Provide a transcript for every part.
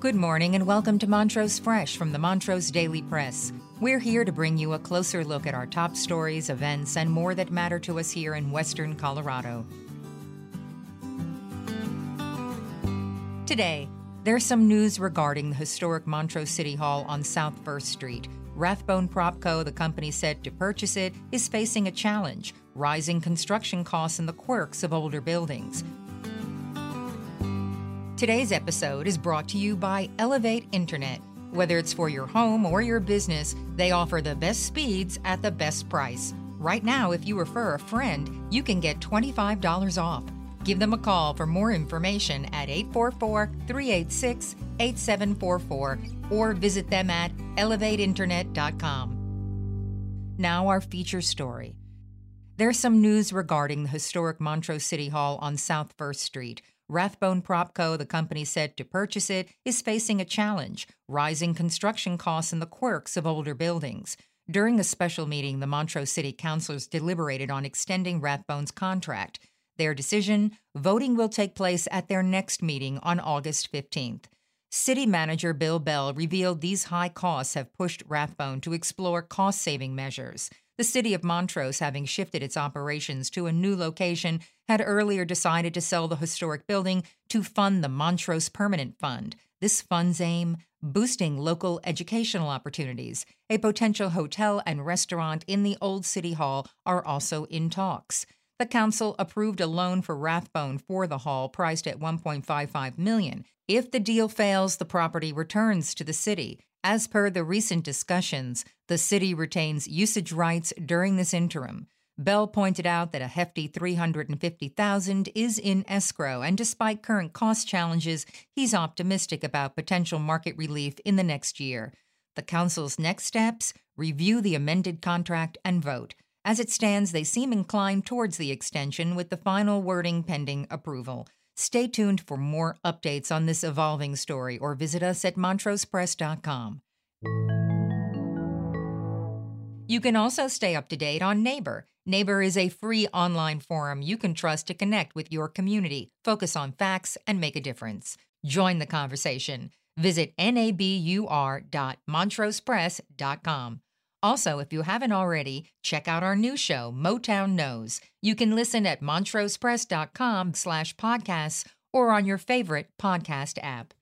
Good morning and welcome to Montrose Fresh from the Montrose Daily Press. We're here to bring you a closer look at our top stories, events, and more that matter to us here in Western Colorado. Today, there's some news regarding the historic Montrose City Hall on South First Street. Rathbone Propco, the company said to purchase it, is facing a challenge rising construction costs and the quirks of older buildings. Today's episode is brought to you by Elevate Internet. Whether it's for your home or your business, they offer the best speeds at the best price. Right now, if you refer a friend, you can get $25 off. Give them a call for more information at 844 386 8744 or visit them at elevateinternet.com. Now, our feature story. There's some news regarding the historic Montrose City Hall on South First Street. Rathbone Propco, the company said to purchase it, is facing a challenge rising construction costs and the quirks of older buildings. During a special meeting, the Montrose City councilors deliberated on extending Rathbone's contract. Their decision voting will take place at their next meeting on August 15th. City Manager Bill Bell revealed these high costs have pushed Rathbone to explore cost saving measures. The city of Montrose, having shifted its operations to a new location, had earlier decided to sell the historic building to fund the Montrose Permanent Fund. This fund's aim boosting local educational opportunities. A potential hotel and restaurant in the old city hall are also in talks. The council approved a loan for Rathbone for the hall priced at 1.55 million. If the deal fails, the property returns to the city. As per the recent discussions, the city retains usage rights during this interim. Bell pointed out that a hefty 350,000 is in escrow and despite current cost challenges, he's optimistic about potential market relief in the next year. The council's next steps review the amended contract and vote. As it stands, they seem inclined towards the extension with the final wording pending approval. Stay tuned for more updates on this evolving story or visit us at montrosepress.com. You can also stay up to date on Nabur. Nabur is a free online forum you can trust to connect with your community, focus on facts, and make a difference. Join the conversation. Visit nabur.montrosepress.com. Also, if you haven't already, check out our new show, Motown Knows. You can listen at montrosepress.com slash podcasts or on your favorite podcast app.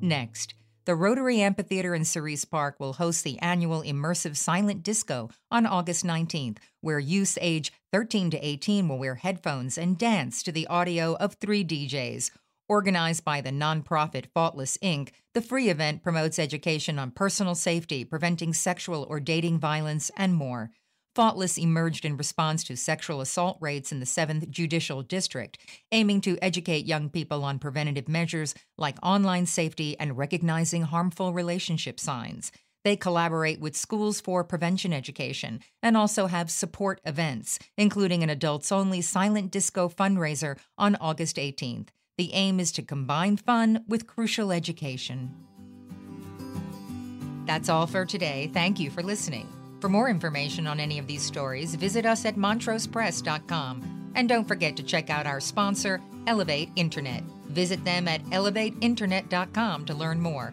Next, the Rotary Amphitheater in Cerise Park will host the annual Immersive Silent Disco on August 19th, where youths age 13 to 18 will wear headphones and dance to the audio of three DJs. Organized by the nonprofit Faultless Inc., the free event promotes education on personal safety, preventing sexual or dating violence, and more. Faultless emerged in response to sexual assault rates in the 7th Judicial District, aiming to educate young people on preventative measures like online safety and recognizing harmful relationship signs. They collaborate with schools for prevention education and also have support events, including an adults only silent disco fundraiser on August 18th. The aim is to combine fun with crucial education. That's all for today. Thank you for listening. For more information on any of these stories, visit us at montrosepress.com. And don't forget to check out our sponsor, Elevate Internet. Visit them at elevateinternet.com to learn more.